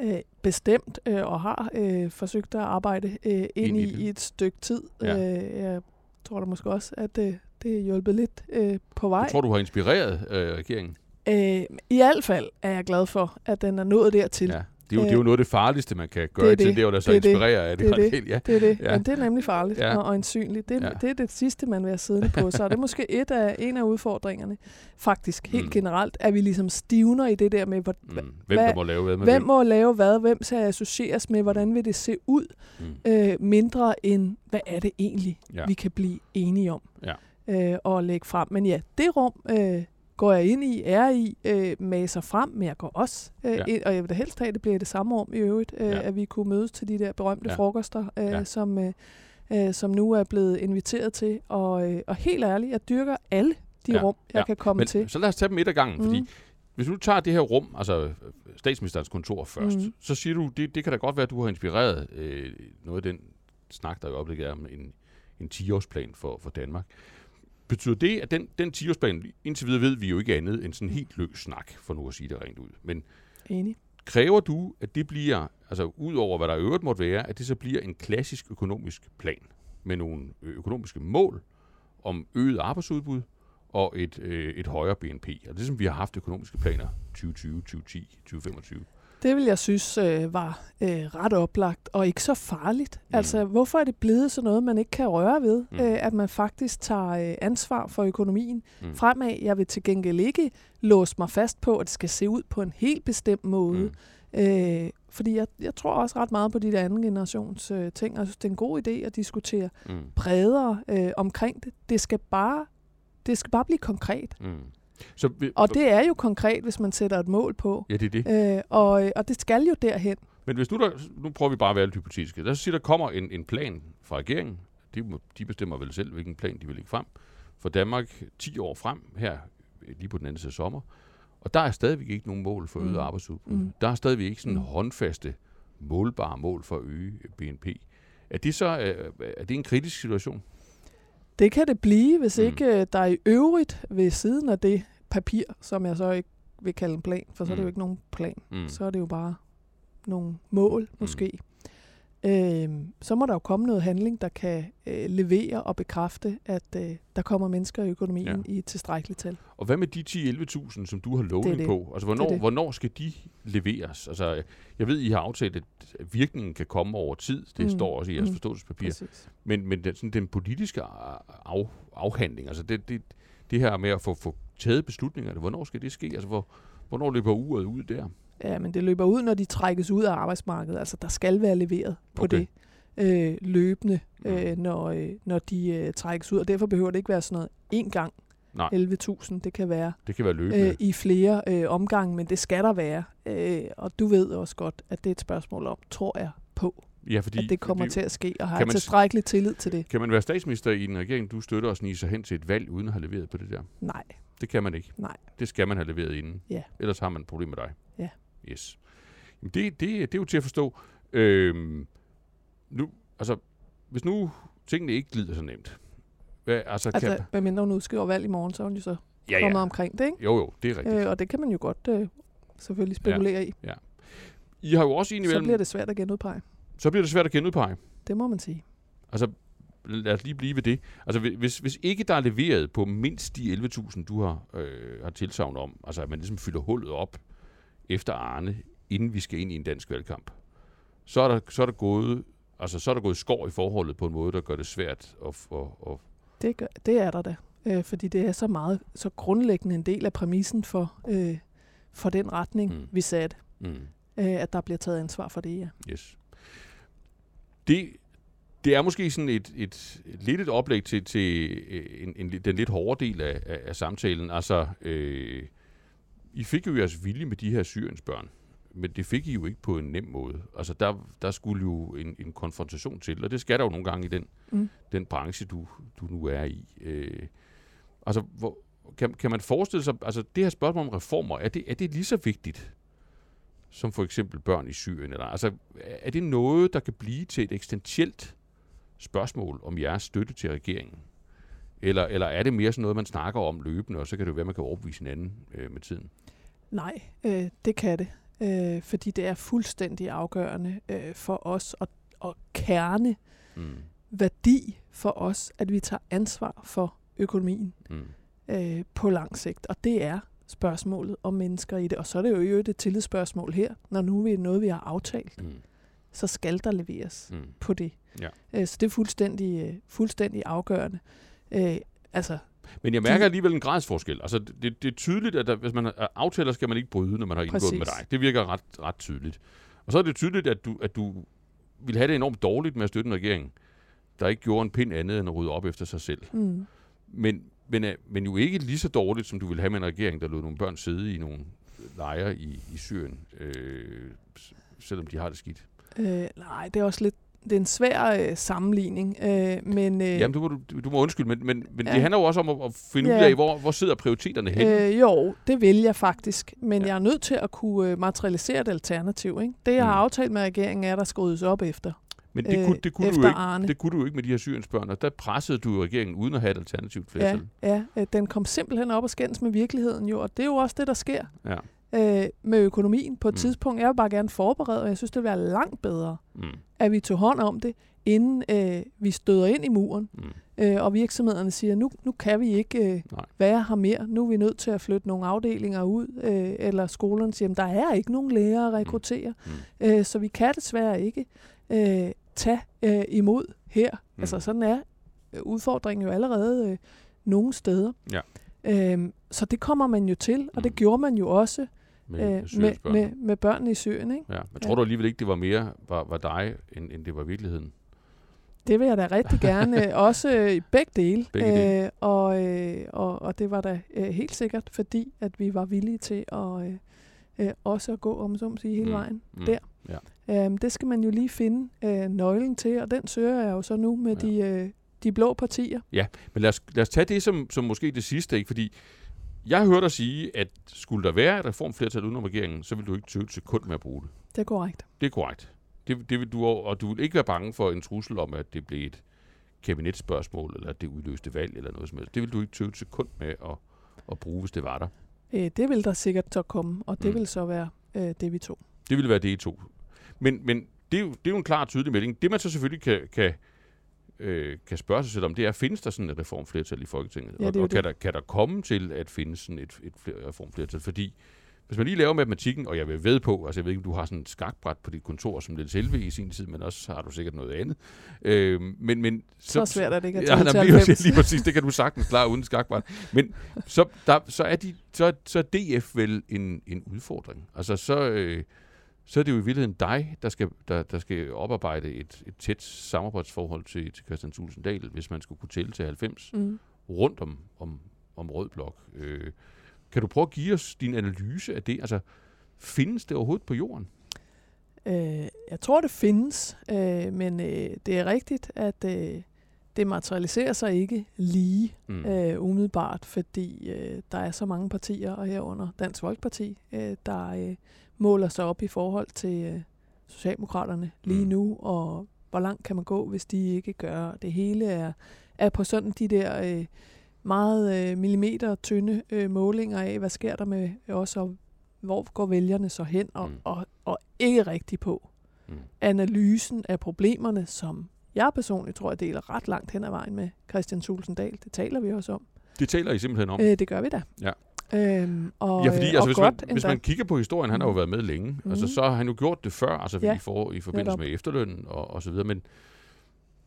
Øh, bestemt øh, og har øh, forsøgt at arbejde øh, ind i, i et stykke tid. Ja. Øh, jeg tror da måske også, at øh, det er hjulpet lidt øh, på vej. Jeg tror du har inspireret øh, regeringen? Øh, I hvert fald er jeg glad for, at den er nået dertil. Ja. Det er, jo, det er jo Øh, noget af det farligste, man kan gøre det til, det. det da så Det er inspirere af det. Det er det. radikale, Ja. Det er det, Ja. men det er nemlig farligt Ja. og øjensynligt. Det, Ja. det er det sidste, man vil have siddende på. Og det er måske et af, en af udfordringerne, faktisk helt Mm. mm. generelt, at vi ligesom stivner i det der med, hvor, Mm. Hvem hvad- der må lave hvad med hvem må lave hvad, hvem skal associeres med, hvordan vil det se ud, Mm. øh, mindre end, hvad er det egentlig, ja. vi kan blive enige om Ja. øh, og lægge frem. Men ja, det rum øh, går jeg ind i, er i, øh, maser frem, men jeg går også øh, Ja. ind, og jeg vil da helst have, at det bliver det samme rum i øvrigt, øh, Ja. at vi kunne mødes til de der berømte Ja. frokoster, øh, Ja. som, øh, øh, som nu er blevet inviteret til. Og, øh, og helt ærligt, jeg dyrker alle de Ja. rum, jeg Ja. kan komme Men til. så lad os tage dem et ad gangen, mm. fordi Mm. hvis du tager det her rum, altså øh, statsministerens kontor først, mm. Mhm. så siger du, det, det kan da godt være, at du har inspireret øh, noget af den snak, der i øjeblikket er om en, en 10-årsplan for, for Danmark. Betyder det, at den, den 10-årsplan, indtil videre ved vi jo ikke andet end sådan helt løs snak, for nu at sige det rent ud. Men Enig. kræver du, at det bliver, altså ud over hvad der i øvrigt måtte være, at det så bliver en klassisk økonomisk plan med nogle ø- økonomiske mål om øget arbejdsudbud og et, øh, et højere BNP. Og det som vi har haft økonomiske planer 2020, 2010, 2025. Det vil jeg synes øh, var øh, ret oplagt og ikke så farligt. Mm. Altså, hvorfor er det blevet sådan noget, man ikke kan røre ved? Mm. Øh, at man faktisk tager øh, ansvar for økonomien Mm. fremad. Jeg vil til gengæld ikke låse mig fast på, at det skal se ud på en helt bestemt måde. Mm. Øh, fordi jeg, jeg tror også ret meget på de der anden generations øh, ting, og jeg synes, det er en god idé at diskutere Mm. bredere øh, omkring det. Det skal bare det skal bare blive konkret. Mm. Så, vi- Og det er jo konkret, hvis man sætter et mål på. Ja, det er det. Øh, og, og det skal jo derhen. Men hvis nu, der, nu prøver vi bare at være lidt hypotetiske. Lad os sige, der kommer en, en plan fra regeringen. De, de bestemmer vel selv, hvilken plan de vil lægge frem. For Danmark 10 år frem, her øh, lige på den anden side af sommer. Og der er stadigvæk ikke nogen mål for øget Mm. arbejdsudbud. Mm. Der er stadigvæk ikke sådan Mm. håndfaste, målbare mål for at øge BNP. Er det så øh, er det en kritisk situation? Det kan det blive, hvis Mm. mm. ikke øh, der i øvrigt ved siden af det papir, som jeg så ikke vil kalde en plan, for så er det Mm. jo ikke nogen plan. Mm. Så er det jo bare nogle mål, måske. Øhm, så må der jo komme noget handling, der kan øh, levere og bekræfte, at øh, der kommer mennesker i økonomien Ja. i et tilstrækkeligt tal. Og hvad med de 10-11.000, som du har lovning det. på? Altså, hvornår, Det det. hvornår skal de leveres? Altså, jeg ved, I har aftalt, at virkningen kan komme over tid. Det mm. Mm. står også i jeres Mm. forståelsespapir. Præcis. Men, men den, sådan, den politiske af, afhandling, altså det, det, det her med at få, få taget beslutningerne, hvornår skal det ske? Altså, hvor, hvornår løber uret ud der? Ja, men det løber ud, når de trækkes ud af arbejdsmarkedet. Altså, der skal være leveret på Okay. det øh, løbende, Mm. øh, når, øh, når de øh, trækkes ud. Og derfor behøver det ikke være sådan noget en gang Nej. 11.000. Det kan være Det kan være løbende. øh, i flere øh, omgange, men det skal der være. Øh, og du ved også godt, at det er et spørgsmål om, tror jeg på, ja, fordi, at det kommer fordi, til at ske, og har tilstrækkelig tillid til det? Kan man være statsminister i en regering, du støtter og snige sig hen til et valg, uden at have leveret på det der? Nej. Det kan man ikke. Nej. Det skal man have leveret inden. Ja. Ellers har man et problem med dig. Ja. Yes. Jamen det, det, det er jo til at forstå. Øhm, nu, altså, hvis nu tingene ikke glider så nemt. Hvad, altså, Altså, kan, hvad mindre hun udskriver valg i morgen, så er hun jo så ja, kommet ja. omkring det, ikke? Jo, jo, det er rigtigt. Øh, og det kan man jo godt øh, selvfølgelig spekulere i. I har jo også Så indimellem... bliver det svært at genudpege. så bliver det svært at genudpege. Det må man sige. Altså, lad os lige blive ved det. Altså, hvi- hvis, hvis ikke der er leveret på mindst de 11.000, du har, øh, har tilsavn om, altså at man ligesom fylder hullet op efter Arne, inden vi skal ind i en dansk valgkamp, så er der, så er der gået altså så er der gået skår i forholdet på en måde, der gør det svært at, at, at Det, gør, det er der da. Øh, fordi det er så meget, så grundlæggende en del af præmissen for, øh, for den retning, Mm. vi satte, mm, øh, at der bliver taget ansvar for det, ja. yes. Det, det er måske sådan et, et, et lidt et oplæg til, til øh, en, en, den lidt hårde del af, af, af samtalen. Altså, øh, I fik jo jeres vilje med de her Syriens børn, men det fik I jo ikke på en nem måde. Altså, der, der skulle jo en, en konfrontation til, og det skal der jo nogle gange i den, Mm. den branche, du, du nu er i. Øh, altså, hvor, kan, kan man forestille sig, altså det her spørgsmål om reformer, er det, er det lige så vigtigt som for eksempel børn i Syrien? Eller, altså, er det noget, der kan blive til et eksistentielt spørgsmål om jeres støtte til regeringen? Eller, eller er det mere sådan noget, man snakker om løbende, og så kan det jo være, man kan overbevise hinanden øh, med tiden? Nej, øh, det kan det. Øh, fordi det er fuldstændig afgørende øh, for os og, og kerne Mm. værdi for os, at vi tager ansvar for økonomien Mm. øh, på lang sigt. Og det er spørgsmålet om mennesker i det. Og så er det jo øvrigt et tillidsspørgsmål her. Når nu er noget, vi har aftalt, Mm. så skal der leveres Mm. på det. Ja. Øh, så det er fuldstændig, øh, fuldstændig afgørende. Øh, altså, Men jeg mærker alligevel en gradsforskel. Altså, det, det er tydeligt, at der, hvis man har aftaler, skal man ikke bryde, når man har indgået Præcis. med dig. Det virker ret, ret tydeligt. Og så er det tydeligt, at du, at du vil have det enormt dårligt med at støtte en regering, der ikke gjorde en pind andet end at rydde op efter sig selv. mm, Men, men, øh, men jo ikke lige så dårligt, som du vil have med en regering, der lod nogle børn sidde i nogle lejre i, i Syrien, øh, selvom de har det skidt. øh, nej, det er også lidt det er en svær øh, sammenligning, øh, men øh, Jamen, du må, du, du må undskylde, men, men, men Ja. det handler jo også om at, at finde ud Ja. af, hvor, hvor sidder prioriteterne henne. øh, jo, det vil jeg faktisk, men Ja. ja. jeg er nødt til at kunne øh, materialisere et alternativ. Ikke? Det, jeg har Mm. aftalt med regeringen, er, at der skal ryddes op efter. Men det, øh, kunne, det, kunne du ikke, Arne. det kunne du jo ikke med de her syriensbørn, og der pressede du regeringen uden at have et alternativt Ja, flertal. ja øh, den kom simpelthen op og skændes med virkeligheden jo, og det er jo også det, der sker Ja. Øh, med økonomien på et Mm. mm. tidspunkt. Jeg vil bare gerne forberede, og jeg synes, det vil være langt bedre, Mm. at vi tog hånd om det, inden øh, vi støder ind i muren, Mm. øh, og virksomhederne siger, nu, nu kan vi ikke øh, Nej. være her mere. Nu er vi nødt til at flytte nogle afdelinger ud, øh, eller skolerne siger, "Jamen, der er ikke nogen lærere at rekruttere, Mm. øh, så vi kan desværre ikke øh, tage øh, imod her. Mm. Mm. Altså sådan er øh, udfordringen jo allerede øh, nogle steder. Ja. Øhm, så det kommer man jo til, og det Mm. gjorde man jo også Med, øh, med, med, med, børnene i Syrien. Ikke? Ja. Men tror Ja. du alligevel ikke, det var mere var, var dig, end, end det var virkeligheden? Det vil jeg da rigtig gerne, øh, også øh, i begge dele. Begge dele. Øh, og, øh, og, og det var da øh, helt sikkert, fordi at vi var villige til at øh, øh, også at gå, om så må sige, hele Mm. vejen Mm. der. Ja. Øhm, det skal man jo lige finde øh, nøglen til, og den søger jeg jo så nu med Ja. de, øh, de blå partier. Men lad os, lad os tage det som, som måske det sidste, ikke? fordi jeg har hørt dig sige, at skulle der være et reformflertal udenom regeringen, så vil du ikke tøve et sekund med at bruge det. Det er korrekt. Det er korrekt. Det, det vil du, og du vil ikke være bange for en trussel om, at det bliver et kabinetsspørgsmål, eller at det udløste valg, eller noget som helst. Det vil du ikke tøve et sekund med at, at bruge, hvis det var der. Øh, det vil der sikkert så komme, og det Mm. vil så være øh, det, vi tog. Det ville være det, I to. Men, men det, er jo, det er jo en klar og tydelig melding. Det man så selvfølgelig kan, kan, øh, kan spørge sig selv om, det er, findes der sådan et reformflertal i Folketinget? Ja, og og kan, der, kan der komme til at findes sådan et, et fler- reformflertal? Fordi hvis man lige laver matematikken, og jeg vil ved på, altså jeg ved ikke, om du har sådan et skakbræt på dit kontor, som Niels Helve i sin tid, men også har du sikkert noget andet. Øh, men, men, Så, så svært er det ikke at Ja, nej, lige, 90. præcis, lige præcis, det kan du sagtens klare uden skakbræt. Men så, der, så, er de, så, så er DF vel en, en udfordring. Altså så, øh, så er det jo i virkeligheden dig, der skal, der, der skal oparbejde et, et tæt samarbejdsforhold til, til Christian Thulesen Dahl, hvis man skulle kunne tælle til 90 Mm. rundt om, om, om Rød Blok. Øh, kan du prøve at give os din analyse af det? Altså, findes det overhovedet på jorden? Øh, jeg tror, det findes, øh, men øh, det er rigtigt, at øh, det materialiserer sig ikke lige Mm. øh, umiddelbart, fordi øh, der er så mange partier, og herunder Dansk Folkeparti, øh, der øh, måler sig op i forhold til øh, Socialdemokraterne lige Mm. nu, og hvor langt kan man gå, hvis de ikke gør. Det hele er, er på sådan de der øh, meget øh, millimeter tynde øh, målinger af, hvad sker der med os, og hvor går vælgerne så hen, og, Mm. og, og ikke rigtig på Mm. analysen af problemerne, som jeg personligt tror, jeg deler ret langt hen ad vejen med Christian Thulesen Dahl. Det taler vi også om. Det taler I simpelthen om. Øh, det gør vi da. Ja. Øhm, og, Ja, fordi altså, og hvis, godt man, hvis man kigger på historien, han har jo Mhm. været med længe, mm. altså, så har han jo gjort det før, altså Ja, i, for, i forbindelse netop. med efterlønnen og, og så videre, men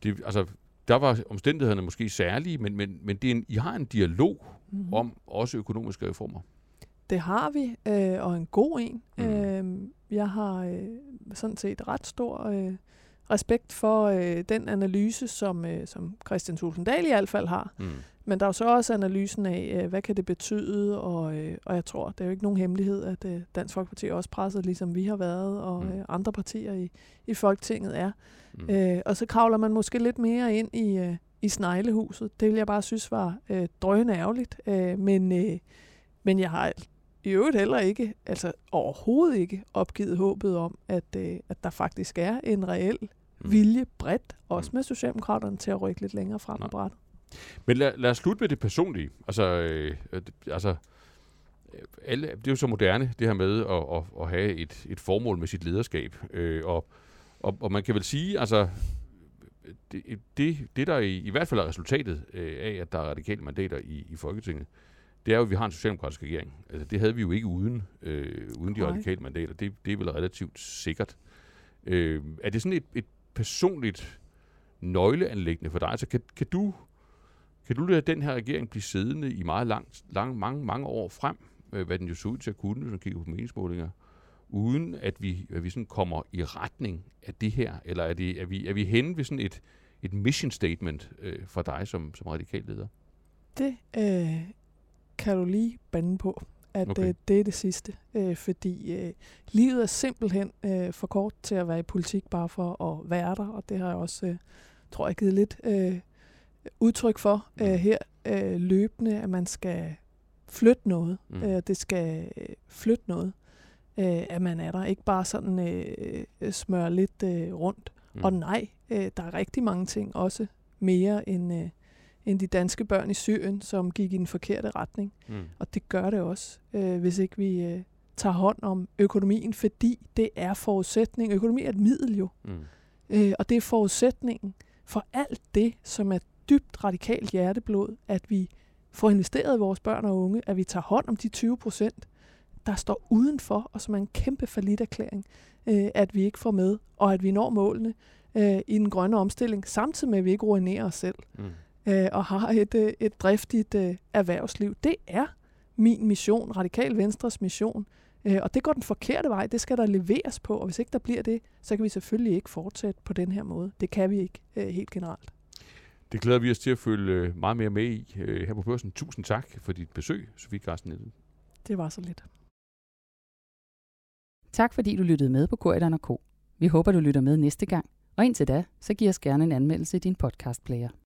det, altså, der var omstændighederne måske særlige, men, men, men det er en, I har en dialog mm. om også økonomiske reformer. Det har vi, øh, og en god en. Mm. Mm. Øh, jeg har øh, sådan set ret stor øh, respekt for øh, den analyse, som, øh, som Christian Thulesen Dahl i hvert fald har. Mm. Men der er jo så også analysen af, øh, hvad kan det betyde, og, øh, og jeg tror, det er jo ikke nogen hemmelighed, at øh, Dansk Folkeparti er også presset, ligesom vi har været, og Mm. andre partier i, i Folketinget er. Mm. Øh, og så kravler man måske lidt mere ind i, i sneglehuset. Det vil jeg bare synes var øh, drøgende ærgerligt. Øh, men, øh, men jeg har i øvrigt heller ikke, altså overhovedet ikke, opgivet håbet om, at, øh, at der faktisk er en reel Mm. vilje bredt, også Mm. med Socialdemokraterne, til at rykke lidt længere frem på brættet. Men lad, lad os slutte med det personlige. Altså, øh, øh, det- altså øh, alle, det er jo så moderne, det her med at, at, at have et, et formål med sit lederskab. Øh, og, og, og man kan vel sige, altså, det, det, det der i, i hvert fald er resultatet øh, af, at der er radikale mandater i, i Folketinget, det er jo, at vi har en socialdemokratisk regering. Altså, det havde vi jo ikke uden, øh, uden de radikale mandater. Det, det er vel relativt sikkert. Øh, er det sådan et, et personligt nøgleanlæggende for dig? Altså, kan, kan du kan du lade den her regering blive siddende i meget langt, lang, mange, mange år frem, øh, hvad den jo så ud til at kunne, hvis man kigger på meningsmålinger, uden at vi, at vi sådan kommer i retning af det her? Eller er, det, er, vi, er vi henne ved sådan et, et mission statement øh, for dig som, som radikal leder? Det øh, kan du lige bande på, at okay. øh, det er det sidste. Øh, fordi øh, livet er simpelthen øh, for kort til at være i politik bare for at være der, og det har jeg også, øh, tror jeg, givet lidt øh, udtryk for Mm. øh, her øh, løbende, at man skal flytte noget. Mm. Øh, det skal øh, flytte noget, øh, at man er der. Ikke bare sådan øh, øh, smøre lidt øh, rundt. Mm. Og nej, øh, der er rigtig mange ting, også mere end, øh, end de danske børn i Syrien, som gik i den forkerte retning. Mm. Og det gør det også, øh, hvis ikke vi øh, tager hånd om økonomien, fordi det er forudsætning. Økonomi er et middel jo, Mm. øh, og det er forudsætningen for alt det, som er dybt radikalt hjerteblod, at vi får investeret i vores børn og unge, at vi tager hånd om de 20 procent, der står udenfor, og som er en kæmpe erklæring, øh, at vi ikke får med, og at vi når målene øh, i den grønne omstilling, samtidig med, at vi ikke ruinerer os selv Mm. øh, og har et, øh, et driftigt øh, erhvervsliv. Det er min mission, Radikal Venstres mission. Øh, og det går den forkerte vej. Det skal der leveres på, og hvis ikke der bliver det, så kan vi selvfølgelig ikke fortsætte på den her måde. Det kan vi ikke øh, helt generelt. Det glæder vi os til at følge øh, meget mere med i øh, her på børsen. Tusind tak for dit besøg, Sofie Carsten Nielsen. Det var så lidt. Tak fordi du lyttede med på Korridoren K. Vi håber, du lytter med næste gang. Og indtil da, så giv os gerne en anmeldelse i din podcastplayer.